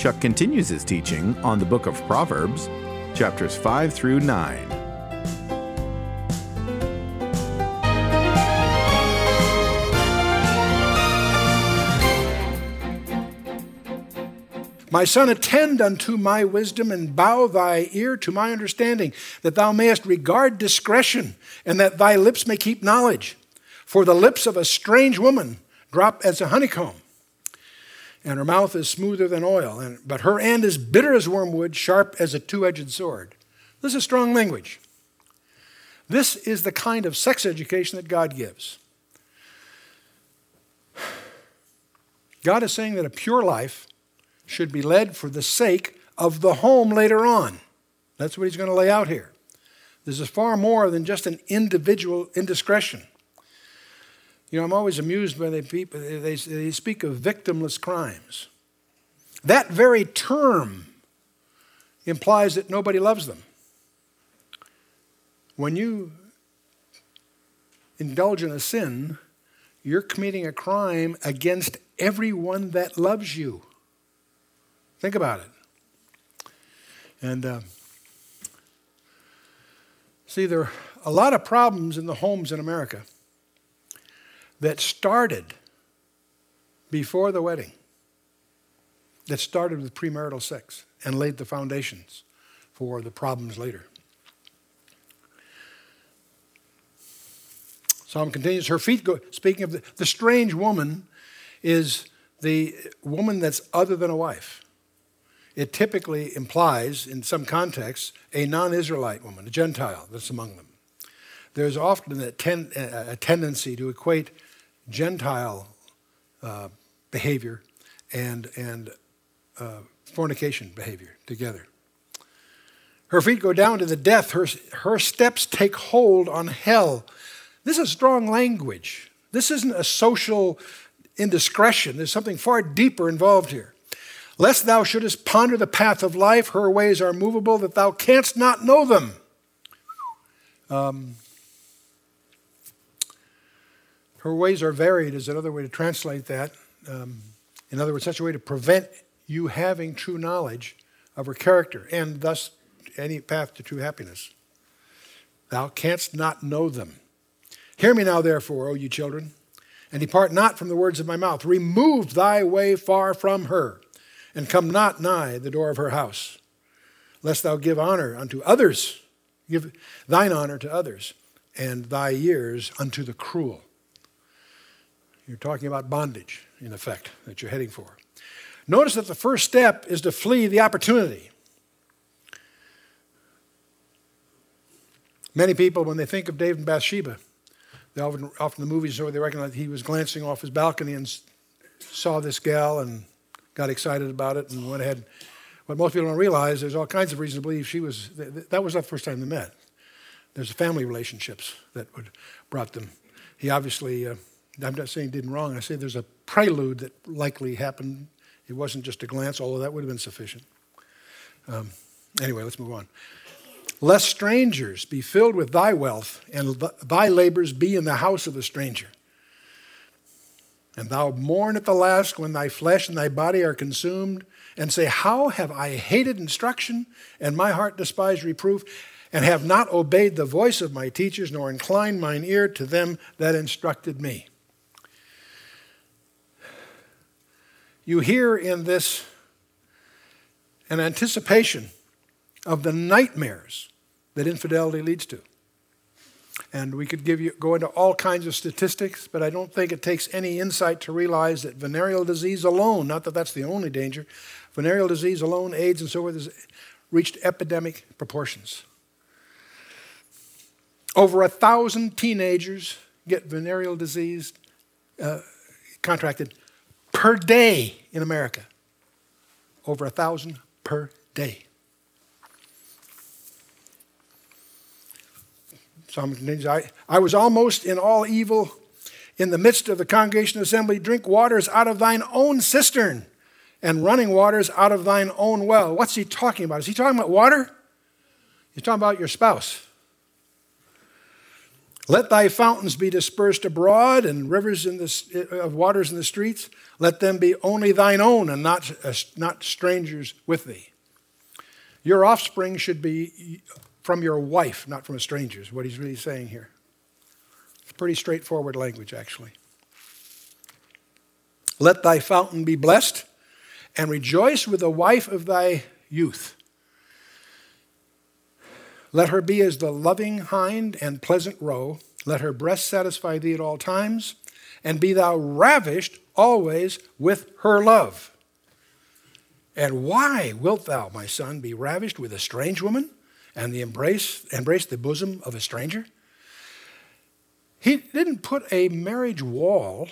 Chuck continues his teaching on the book of Proverbs, chapters 5 through 9. My son, attend unto my wisdom and bow thy ear to my understanding, that thou mayest regard discretion, and that thy lips may keep knowledge. For the lips of a strange woman drop as a honeycomb, and her mouth is smoother than oil, and, but her end is bitter as wormwood, sharp as a two edged sword. This is strong language. This is the kind of sex education that God gives. God is saying that a pure life should be led for the sake of the home later on. That's what he's going to lay out here. This is far more than just an individual indiscretion. You know, I'm always amused when they, people, they, they speak of victimless crimes. That very term implies that nobody loves them. When you indulge in a sin, you're committing a crime against everyone that loves you. Think about it. And uh, see, there are a lot of problems in the homes in America that started before the wedding, that started with premarital sex and laid the foundations for the problems later. Psalm continues, her feet go, speaking of the, the strange woman, is the woman that's other than a wife it typically implies, in some contexts, a non Israelite woman, a Gentile that's among them. There's often a, ten, a tendency to equate Gentile uh, behavior and, and uh, fornication behavior together. Her feet go down to the death, her, her steps take hold on hell. This is strong language. This isn't a social indiscretion, there's something far deeper involved here. Lest thou shouldest ponder the path of life, her ways are movable, that thou canst not know them. Um, her ways are varied, is another way to translate that. Um, in other words, such a way to prevent you having true knowledge of her character and thus any path to true happiness. Thou canst not know them. Hear me now, therefore, O you children, and depart not from the words of my mouth. Remove thy way far from her and come not nigh the door of her house, lest thou give honor unto others, give thine honor to others, and thy years unto the cruel. You're talking about bondage, in effect, that you're heading for. Notice that the first step is to flee the opportunity. Many people, when they think of David and Bathsheba, they often, often the movies, they recognize he was glancing off his balcony and saw this gal and got excited about it and went ahead. But most people don't realize, there's all kinds of reasons to believe she was, that was not the first time they met. There's family relationships that would, brought them. He obviously, uh, I'm not saying didn't wrong, I say there's a prelude that likely happened. It wasn't just a glance, although that would have been sufficient. Um, anyway, let's move on. Lest strangers be filled with thy wealth, and thy labors be in the house of a stranger. And thou mourn at the last when thy flesh and thy body are consumed, and say, How have I hated instruction, and my heart despised reproof, and have not obeyed the voice of my teachers, nor inclined mine ear to them that instructed me. You hear in this an anticipation of the nightmares that infidelity leads to. And we could give you, go into all kinds of statistics, but I don't think it takes any insight to realize that venereal disease alone, not that that's the only danger, venereal disease alone, AIDS and so forth, has reached epidemic proportions. Over a thousand teenagers get venereal disease uh, contracted per day in America. Over a thousand per day. Psalm continues, I, I was almost in all evil in the midst of the congregation assembly. Drink waters out of thine own cistern and running waters out of thine own well. What's he talking about? Is he talking about water? He's talking about your spouse. Let thy fountains be dispersed abroad, and rivers the, of waters in the streets. Let them be only thine own, and not, uh, not strangers with thee. Your offspring should be from your wife, not from a stranger, is what he's really saying here. It's pretty straightforward language, actually. Let thy fountain be blessed, and rejoice with the wife of thy youth. Let her be as the loving hind and pleasant roe. Let her breast satisfy thee at all times, and be thou ravished always with her love. And why wilt thou, my son, be ravished with a strange woman, and the embrace, embrace the bosom of a stranger? He didn't put a marriage wall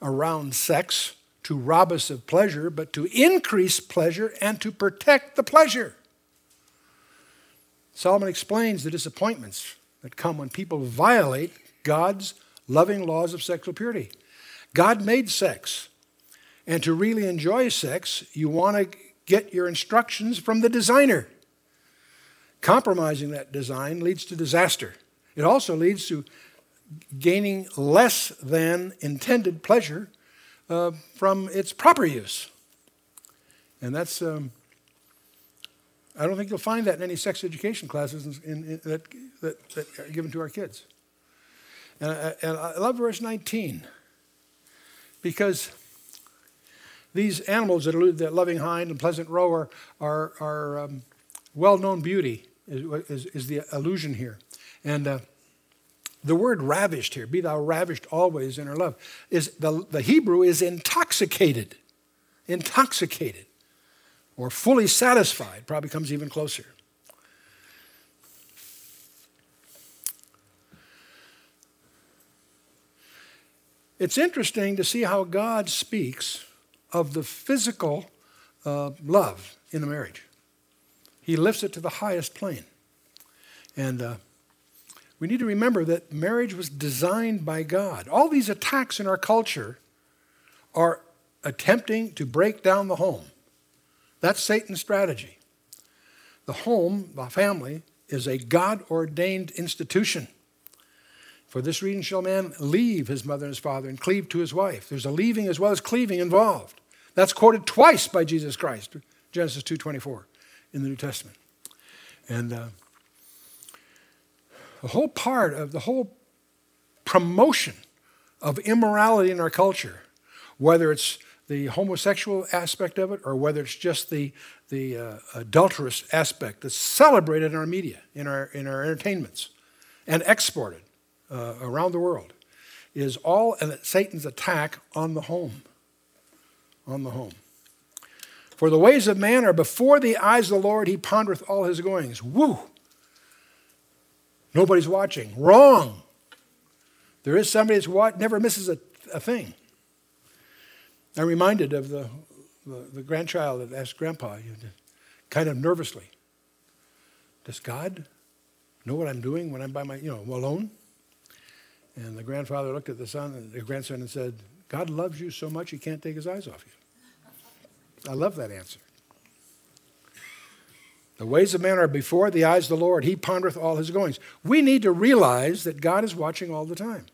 around sex to rob us of pleasure, but to increase pleasure and to protect the pleasure. Solomon explains the disappointments that come when people violate God's loving laws of sexual purity. God made sex, and to really enjoy sex, you want to get your instructions from the designer. Compromising that design leads to disaster. It also leads to gaining less than intended pleasure uh, from its proper use. And that's um, I don't think you'll find that in any sex education classes in, in, in, that, that, that, are given to our kids. And I, and I love verse 19 because these animals that allude that loving hind and pleasant roe are, are, are um, well known beauty, is, is, is, the allusion here. And uh, the word ravished here, be thou ravished always in her love, is the, the Hebrew is intoxicated. Intoxicated or fully satisfied probably comes even closer. It's interesting to see how God speaks of the physical uh, love in a marriage. He lifts it to the highest plane. And uh, we need to remember that marriage was designed by God. All these attacks in our culture are attempting to break down the home. That's Satan's strategy. The home, the family, is a God ordained institution. For this reason shall man leave his mother and his father and cleave to his wife. There's a leaving as well as cleaving involved. That's quoted twice by Jesus Christ, Genesis 2:24 in the New Testament. And uh, the whole part of the whole promotion of immorality in our culture, whether it's the homosexual aspect of it or whether it's just the, the uh, adulterous aspect that's celebrated in our media, in our, in our entertainments, and exported uh, around the world, is all Satan's attack on the home. On the home. For the ways of man are before the eyes of the Lord, he pondereth all his goings. Woo! Nobody's watching. Wrong. There is somebody that's never misses a, a thing. I'm reminded of the, the, the grandchild that asked Grandpa, kind of nervously, Does God know what I'm doing when I'm by my, you know, alone? And the grandfather looked at the son, the grandson, and said, God loves you so much he can't take his eyes off you. I love that answer. The ways of man are before the eyes of the Lord. He pondereth all his goings. We need to realize that God is watching all the time.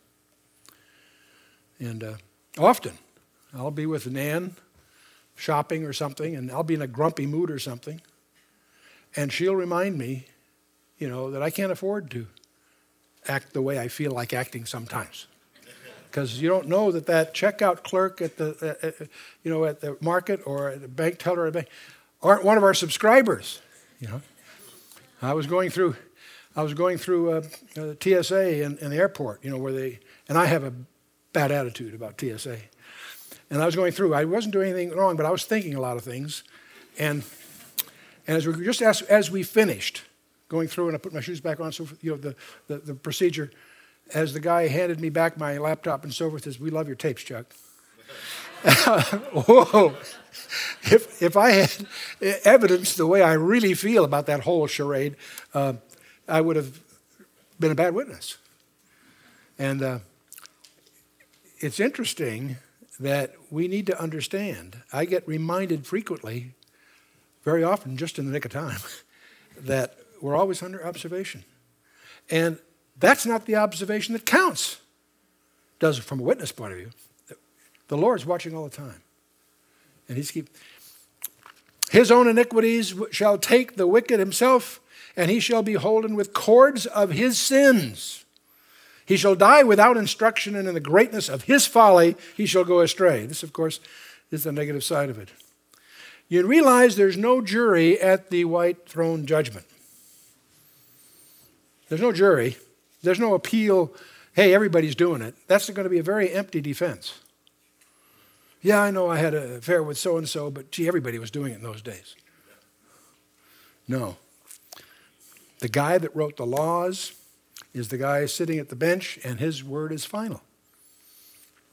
And uh, often, I'll be with Nan shopping or something, and I'll be in a grumpy mood or something. And she'll remind me, you know, that I can't afford to act the way I feel like acting sometimes. Because you don't know that that checkout clerk at the, uh, uh, you know, at the market or at the bank teller at the bank aren't one of our subscribers. You know, I was going through, I was going through TSA in, in the airport. You know, where they and I have a bad attitude about TSA. And I was going through, I wasn't doing anything wrong, but I was thinking a lot of things. And, and as we just as, as we finished going through and I put my shoes back on, so you know, the, the, the procedure, as the guy handed me back my laptop and so forth, says, We love your tapes, Chuck. Whoa. If, if I had evidence the way I really feel about that whole charade, uh, I would have been a bad witness. And uh, it's interesting that we need to understand. I get reminded frequently, very often, just in the nick of time, that we're always under observation. And that's not the observation that counts, does it from a witness point of view. The Lord's watching all the time. And he's keep his own iniquities shall take the wicked himself, and he shall be holden with cords of his sins. He shall die without instruction, and in the greatness of his folly he shall go astray. This, of course, is the negative side of it. You realize there's no jury at the white throne judgment. There's no jury. There's no appeal, hey, everybody's doing it. That's going to be a very empty defense. Yeah, I know I had an affair with so and so, but gee, everybody was doing it in those days. No. The guy that wrote the laws is the guy sitting at the bench, and his word is final.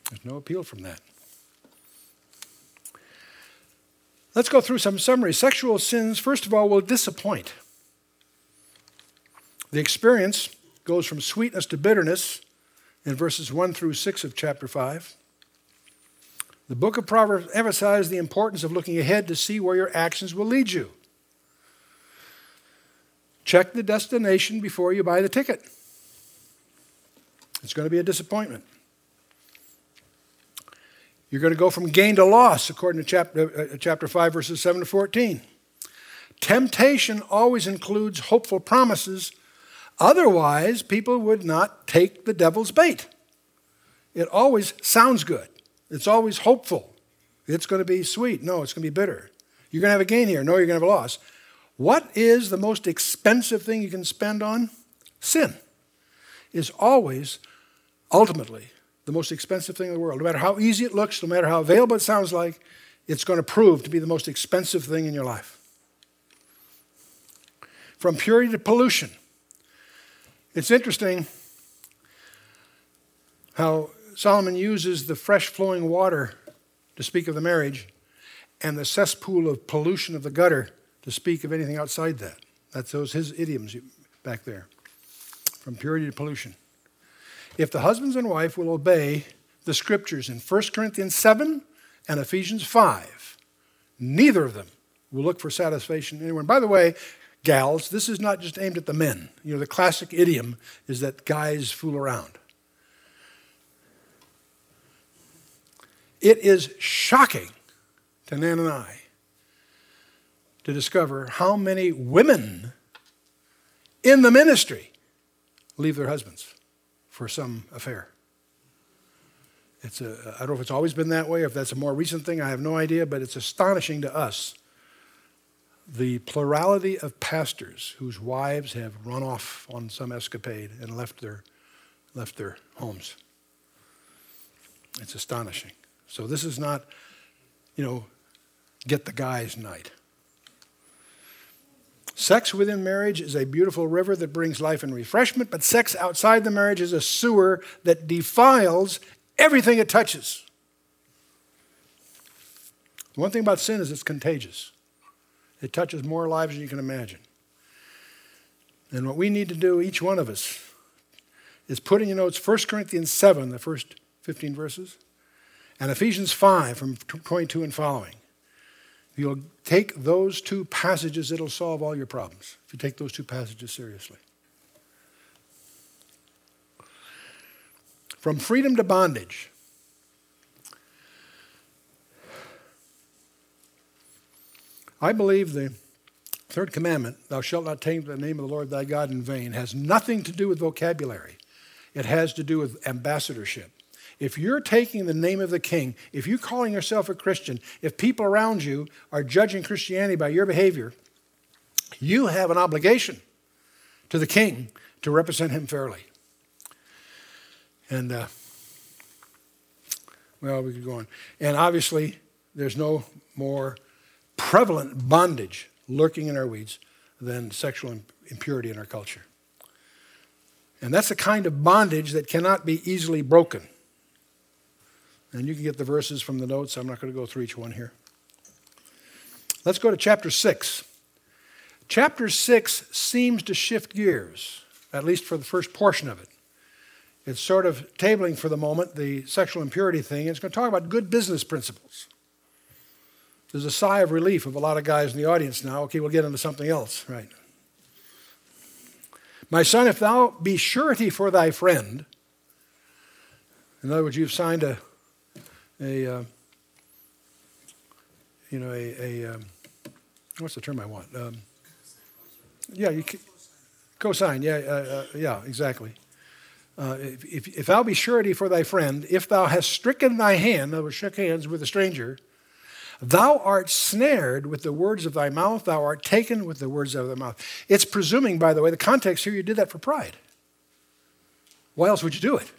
There's no appeal from that. Let's go through some summary. Sexual sins, first of all, will disappoint. The experience goes from sweetness to bitterness in verses 1 through 6 of chapter 5. The book of Proverbs emphasizes the importance of looking ahead to see where your actions will lead you. Check the destination before you buy the ticket. It's going to be a disappointment. You're going to go from gain to loss, according to chapter, uh, chapter 5, verses 7 to 14. Temptation always includes hopeful promises. Otherwise, people would not take the devil's bait. It always sounds good. It's always hopeful. It's going to be sweet. No, it's going to be bitter. You're going to have a gain here. No, you're going to have a loss. What is the most expensive thing you can spend on? Sin is always, ultimately, the most expensive thing in the world. No matter how easy it looks, no matter how available it sounds like, it's going to prove to be the most expensive thing in your life. From purity to pollution. It's interesting how Solomon uses the fresh flowing water to speak of the marriage and the cesspool of pollution of the gutter to speak of anything outside that. That's those his idioms back there. From purity to pollution. If the husbands and wife will obey the scriptures in 1 Corinthians 7 and Ephesians 5, neither of them will look for satisfaction anywhere. And by the way, gals, this is not just aimed at the men. You know, the classic idiom is that guys fool around. It is shocking to Nan and I to discover how many women in the ministry leave their husbands for some affair. It's a, I don't know if it's always been that way, if that's a more recent thing, I have no idea, but it's astonishing to us the plurality of pastors whose wives have run off on some escapade and left their, left their homes. It's astonishing. So this is not, you know, get the guy's night. Sex within marriage is a beautiful river that brings life and refreshment, but sex outside the marriage is a sewer that defiles everything it touches. One thing about sin is it's contagious. It touches more lives than you can imagine. And what we need to do, each one of us, is put in your notes 1 Corinthians 7, the first 15 verses, and Ephesians 5 from 22 and following. You'll take those two passages, it'll solve all your problems. If you take those two passages seriously. From freedom to bondage. I believe the third commandment, thou shalt not take the name of the Lord thy God in vain, has nothing to do with vocabulary. It has to do with ambassadorship. If you're taking the name of the king, if you're calling yourself a Christian, if people around you are judging Christianity by your behavior, you have an obligation to the king to represent him fairly. And, uh, well, we could go on. And obviously, there's no more prevalent bondage lurking in our weeds than sexual impurity in our culture. And that's a kind of bondage that cannot be easily broken. And you can get the verses from the notes. I'm not going to go through each one here. Let's go to chapter 6. Chapter 6 seems to shift gears, at least for the first portion of it. It's sort of tabling for the moment the sexual impurity thing. It's going to talk about good business principles. There's a sigh of relief of a lot of guys in the audience now. Okay, we'll get into something else, right? My son, if thou be surety for thy friend, in other words, you've signed a, a uh, you know, a, a um, what's the term I want? Um, yeah, you co-sign. Yeah, uh, uh, yeah, exactly. Uh, if, if, if, thou be surety for thy friend, if thou hast stricken thy hand, words, shook hands with a stranger, thou art snared with the words of thy mouth, thou art taken with the words of thy mouth. It's presuming, by the way, the context here, you did that for pride. Why else would you do it?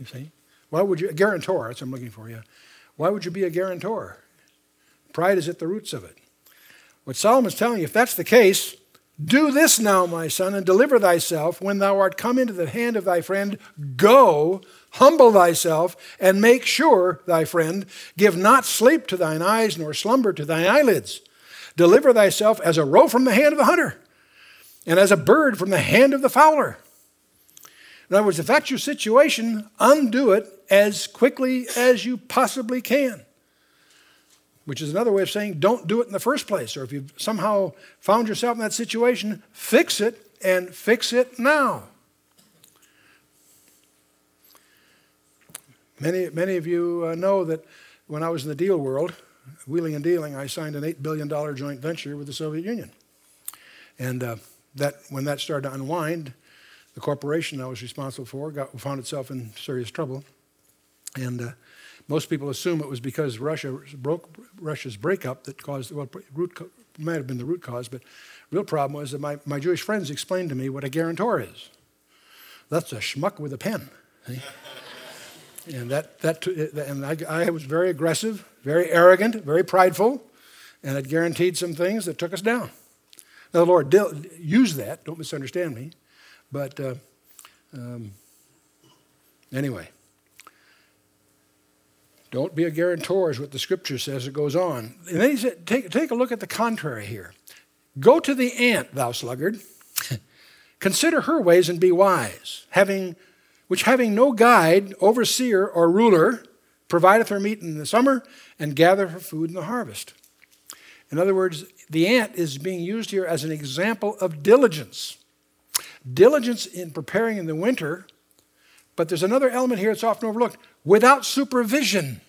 You see? Why would you, a guarantor, that's what I'm looking for, yeah. Why would you be a guarantor? Pride is at the roots of it. What Solomon's telling you, if that's the case, do this now, my son, and deliver thyself when thou art come into the hand of thy friend. Go, humble thyself, and make sure, thy friend, give not sleep to thine eyes, nor slumber to thine eyelids. Deliver thyself as a roe from the hand of the hunter, and as a bird from the hand of the fowler. In other words, if that's your situation, undo it as quickly as you possibly can which is another way of saying don't do it in the first place. Or if you've somehow found yourself in that situation, fix it and fix it now. Many, many of you uh, know that when I was in the deal world, wheeling and dealing, I signed an $8 billion joint venture with the Soviet Union. And uh, that, when that started to unwind, the corporation I was responsible for got, found itself in serious trouble. And uh, most people assume it was because Russia broke Russia's breakup that caused, well, root, might have been the root cause, but real problem was that my, my Jewish friends explained to me what a guarantor is. That's a schmuck with a pen. And that, that and I, I was very aggressive, very arrogant, very prideful, and it guaranteed some things that took us down. Now, the Lord did, used that, don't misunderstand me, but uh, um, anyway. Don't be a guarantor, is what the scripture says. It goes on. And then he said, take, take a look at the contrary here. Go to the ant, thou sluggard. Consider her ways and be wise, having, which having no guide, overseer, or ruler, provideth her meat in the summer and gathereth her food in the harvest. In other words, the ant is being used here as an example of diligence. Diligence in preparing in the winter, but there's another element here that's often overlooked without supervision.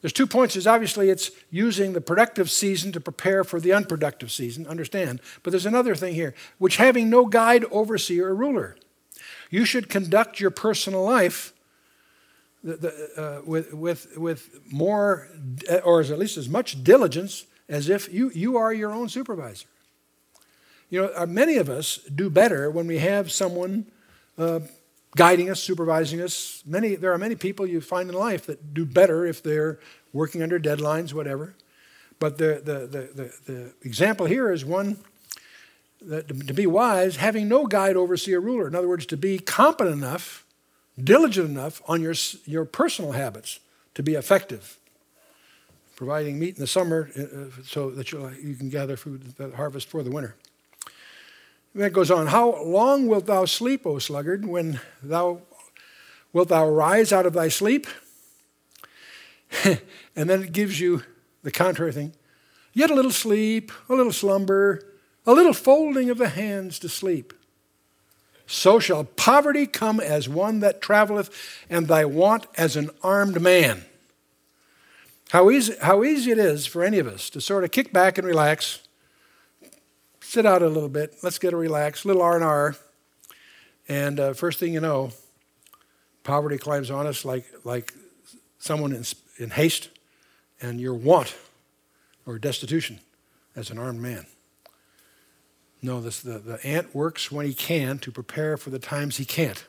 There's two points. Is obviously it's using the productive season to prepare for the unproductive season, understand. But there's another thing here, which having no guide, overseer, or ruler. You should conduct your personal life uh, with, with, with more, or at least as much diligence as if you, you are your own supervisor. You know, uh, many of us do better when we have someone uh, guiding us, supervising us. Many, there are many people you find in life that do better if they're working under deadlines, whatever. But the, the, the, the, the example here is one that to, be wise, having no guide, overseer, ruler. In other words, to be competent enough, diligent enough on your, your personal habits to be effective. Providing meat in the summer uh, uh, so that you can gather food, harvest for the winter. That goes on. How long wilt thou sleep, O sluggard, when thou wilt thou rise out of thy sleep? and then it gives you the contrary thing. Yet a little sleep, a little slumber, a little folding of the hands to sleep. So shall poverty come as one that traveleth, and thy want as an armed man. How easy, how easy it is for any of us to sort of kick back and relax sit out a little bit. Let's get a relax, little R and R. And uh, first thing you know, poverty climbs on us like like someone in, in haste, and your want or destitution as an armed man. No, this, the, the ant works when he can to prepare for the times he can't.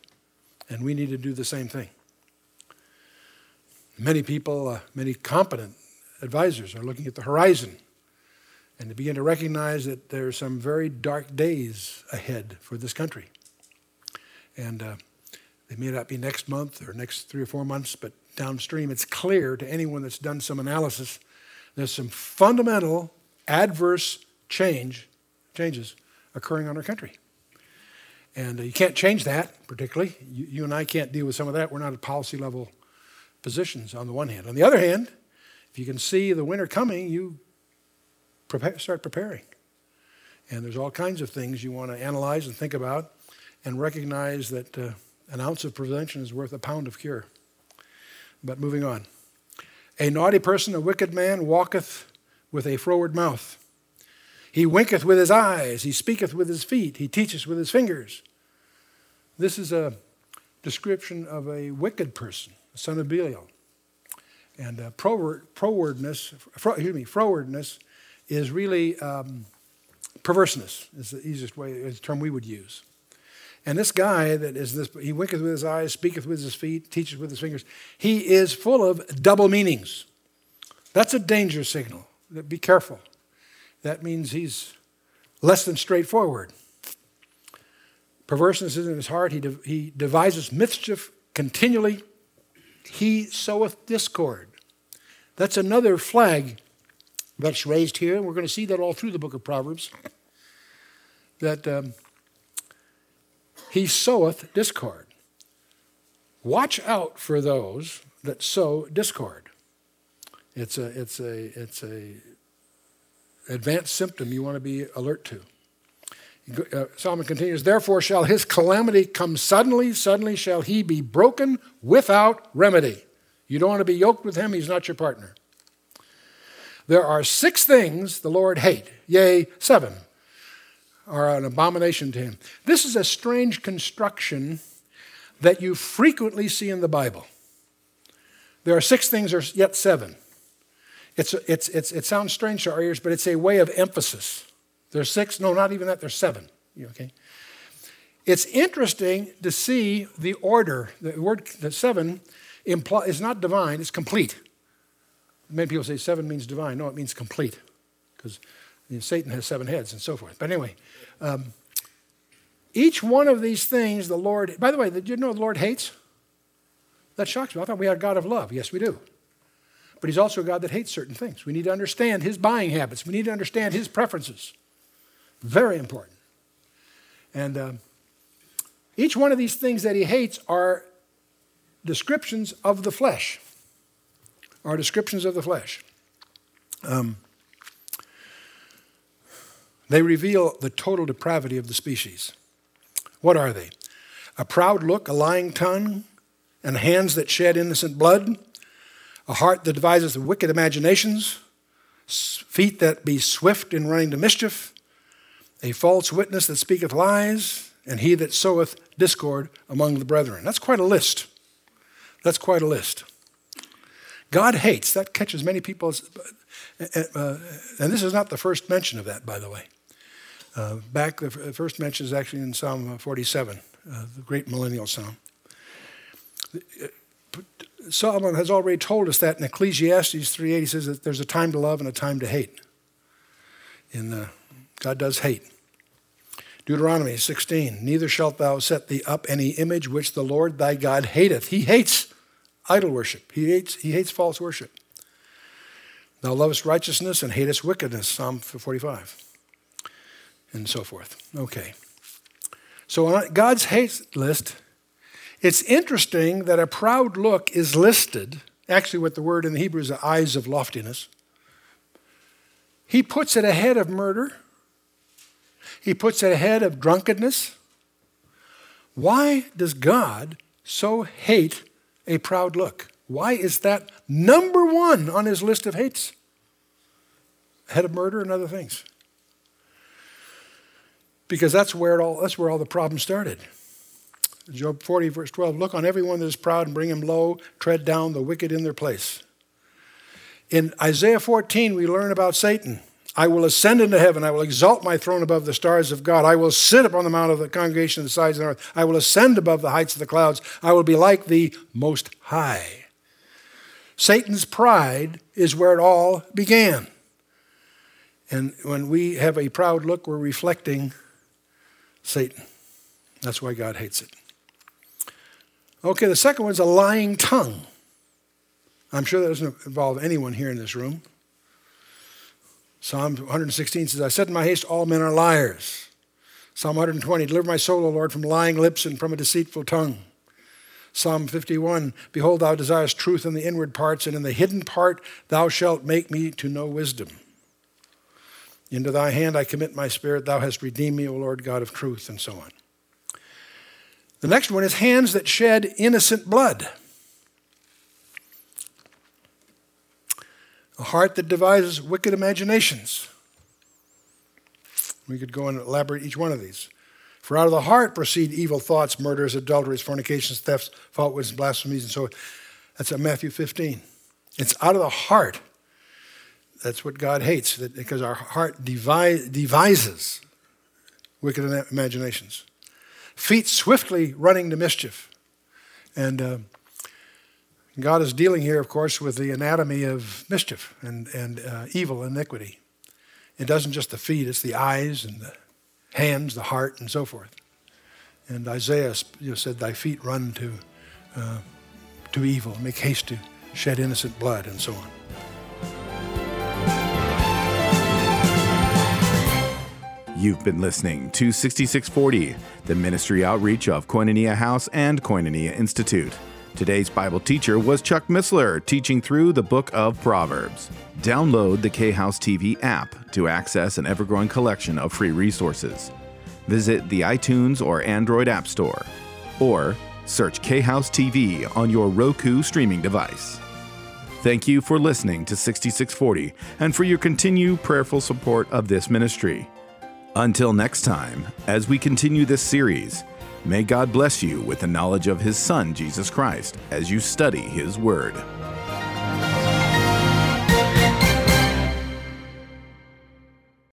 And we need to do the same thing. Many people, uh, many competent advisors are looking at the horizon and to begin to recognize that there are some very dark days ahead for this country. And uh, they may not be next month or next three or four months, but downstream, it's clear to anyone that's done some analysis there's some fundamental adverse change changes occurring on our country. And uh, you can't change that, particularly. You, you, and I can't deal with some of that. We're not at policy level positions on the one hand. On the other hand, if you can see the winter coming, you prepare, start preparing. And there's all kinds of things you want to analyze and think about and recognize that uh, an ounce of prevention is worth a pound of cure. But moving on. A naughty person, a wicked man, walketh with a froward mouth. He winketh with his eyes, he speaketh with his feet, he teacheth with his fingers. This is a description of a wicked person, a son of Belial. And uh, frowardness, fro, excuse me, frowardness is really um, perverseness, is the easiest way, is the term we would use. And this guy that is this, he winketh with his eyes, speaketh with his feet, teacheth with his fingers, he is full of double meanings. That's a danger signal. Be careful. That means he's less than straightforward. Perverseness is in his heart. He, de- he devises mischief continually. He soweth discord. That's another flag that's raised here. And we're going to see that all through the book of Proverbs. That um, he soweth discord. Watch out for those that sow discord. It's a, it's a, it's a advanced symptom you want to be alert to. Uh, Solomon continues, Therefore shall his calamity come suddenly, suddenly shall he be broken without remedy. You don't want to be yoked with him, he's not your partner. There are six things the Lord hate, yea, seven are an abomination to him. This is a strange construction that you frequently see in the Bible. There are six things, or yet seven. It's, it's, it's, it sounds strange to our ears, but it's a way of emphasis. There's six, no, not even that, there's seven. Okay? It's interesting to see the order. The word the seven imply, is not divine, it's complete. Many people say seven means divine. No, it means complete. Because Satan has seven heads and so forth. But anyway, um, each one of these things the Lord, by the way, did you know the Lord hates? That shocks me. I thought we had a God of love. Yes, we do. But he's also a God that hates certain things. We need to understand his buying habits. We need to understand his preferences. Very important. And uh, each one of these things that he hates are descriptions of the flesh. Are descriptions of the flesh. Um, they reveal the total depravity of the species. What are they? A proud look, a lying tongue, and hands that shed innocent blood, a heart that devises wicked imaginations, feet that be swift in running to mischief, a false witness that speaketh lies, and he that soweth discord among the brethren. That's quite a list. That's quite a list. God hates, that catches many people, uh, uh, and this is not the first mention of that, by the way. Uh, back, the first mention is actually in Psalm 47, uh, the great millennial psalm. Solomon has already told us that in Ecclesiastes 3.8, he says that there's a time to love and a time to hate. In uh, God does hate. Deuteronomy 16, neither shalt thou set thee up any image which the Lord thy God hateth. He hates idol worship. He hates, he hates false worship. Thou lovest righteousness and hatest wickedness, Psalm 45, and so forth. Okay. So on God's hate list, it's interesting that a proud look is listed, actually, what the word in the Hebrew is the eyes of loftiness. He puts it ahead of murder, he puts it ahead of drunkenness. Why does God so hate a proud look? Why is that number one on his list of hates? Ahead of murder and other things. Because that's where it all that's where all the problems started. Job 40, verse 12 Look on everyone that is proud and bring him low, tread down the wicked in their place. In Isaiah 14, we learn about Satan. I will ascend into heaven. I will exalt my throne above the stars of God. I will sit upon the mount of the congregation of the sides of the earth. I will ascend above the heights of the clouds. I will be like the Most High. Satan's pride is where it all began. And when we have a proud look, we're reflecting Satan. That's why God hates it. Okay, the second one's a lying tongue. I'm sure that doesn't involve anyone here in this room. Psalm 116 says, I said in my haste, all men are liars. Psalm 120, deliver my soul, O Lord, from lying lips and from a deceitful tongue. Psalm 51, behold, thou desirest truth in the inward parts, and in the hidden part thou shalt make me to know wisdom. Into thy hand I commit my spirit, thou hast redeemed me, O Lord God of truth, and so on. The next one is hands that shed innocent blood. Heart that devises wicked imaginations. We could go and elaborate each one of these. For out of the heart proceed evil thoughts, murders, adulteries, fornications, thefts, falsehoods, blasphemies, and so on. That's Matthew 15. It's out of the heart. That's what God hates, that because our heart devises wicked imaginations. Feet swiftly running to mischief. And uh, God is dealing here, of course, with the anatomy of mischief and, and uh, evil, iniquity. It doesn't just the feet, it's the eyes and the hands, the heart, and so forth. And Isaiah you know, said, Thy feet run to, uh, to evil, make haste to shed innocent blood, and so on. You've been listening to 6640, the ministry outreach of Koinonia House and Koinonia Institute. Today's Bible teacher was Chuck Missler, teaching through the book of Proverbs. Download the K House TV app to access an ever growing collection of free resources. Visit the iTunes or Android App Store, or search K House TV on your Roku streaming device. Thank you for listening to 6640 and for your continued prayerful support of this ministry. Until next time, as we continue this series, may God bless you with the knowledge of His Son, Jesus Christ, as you study His Word.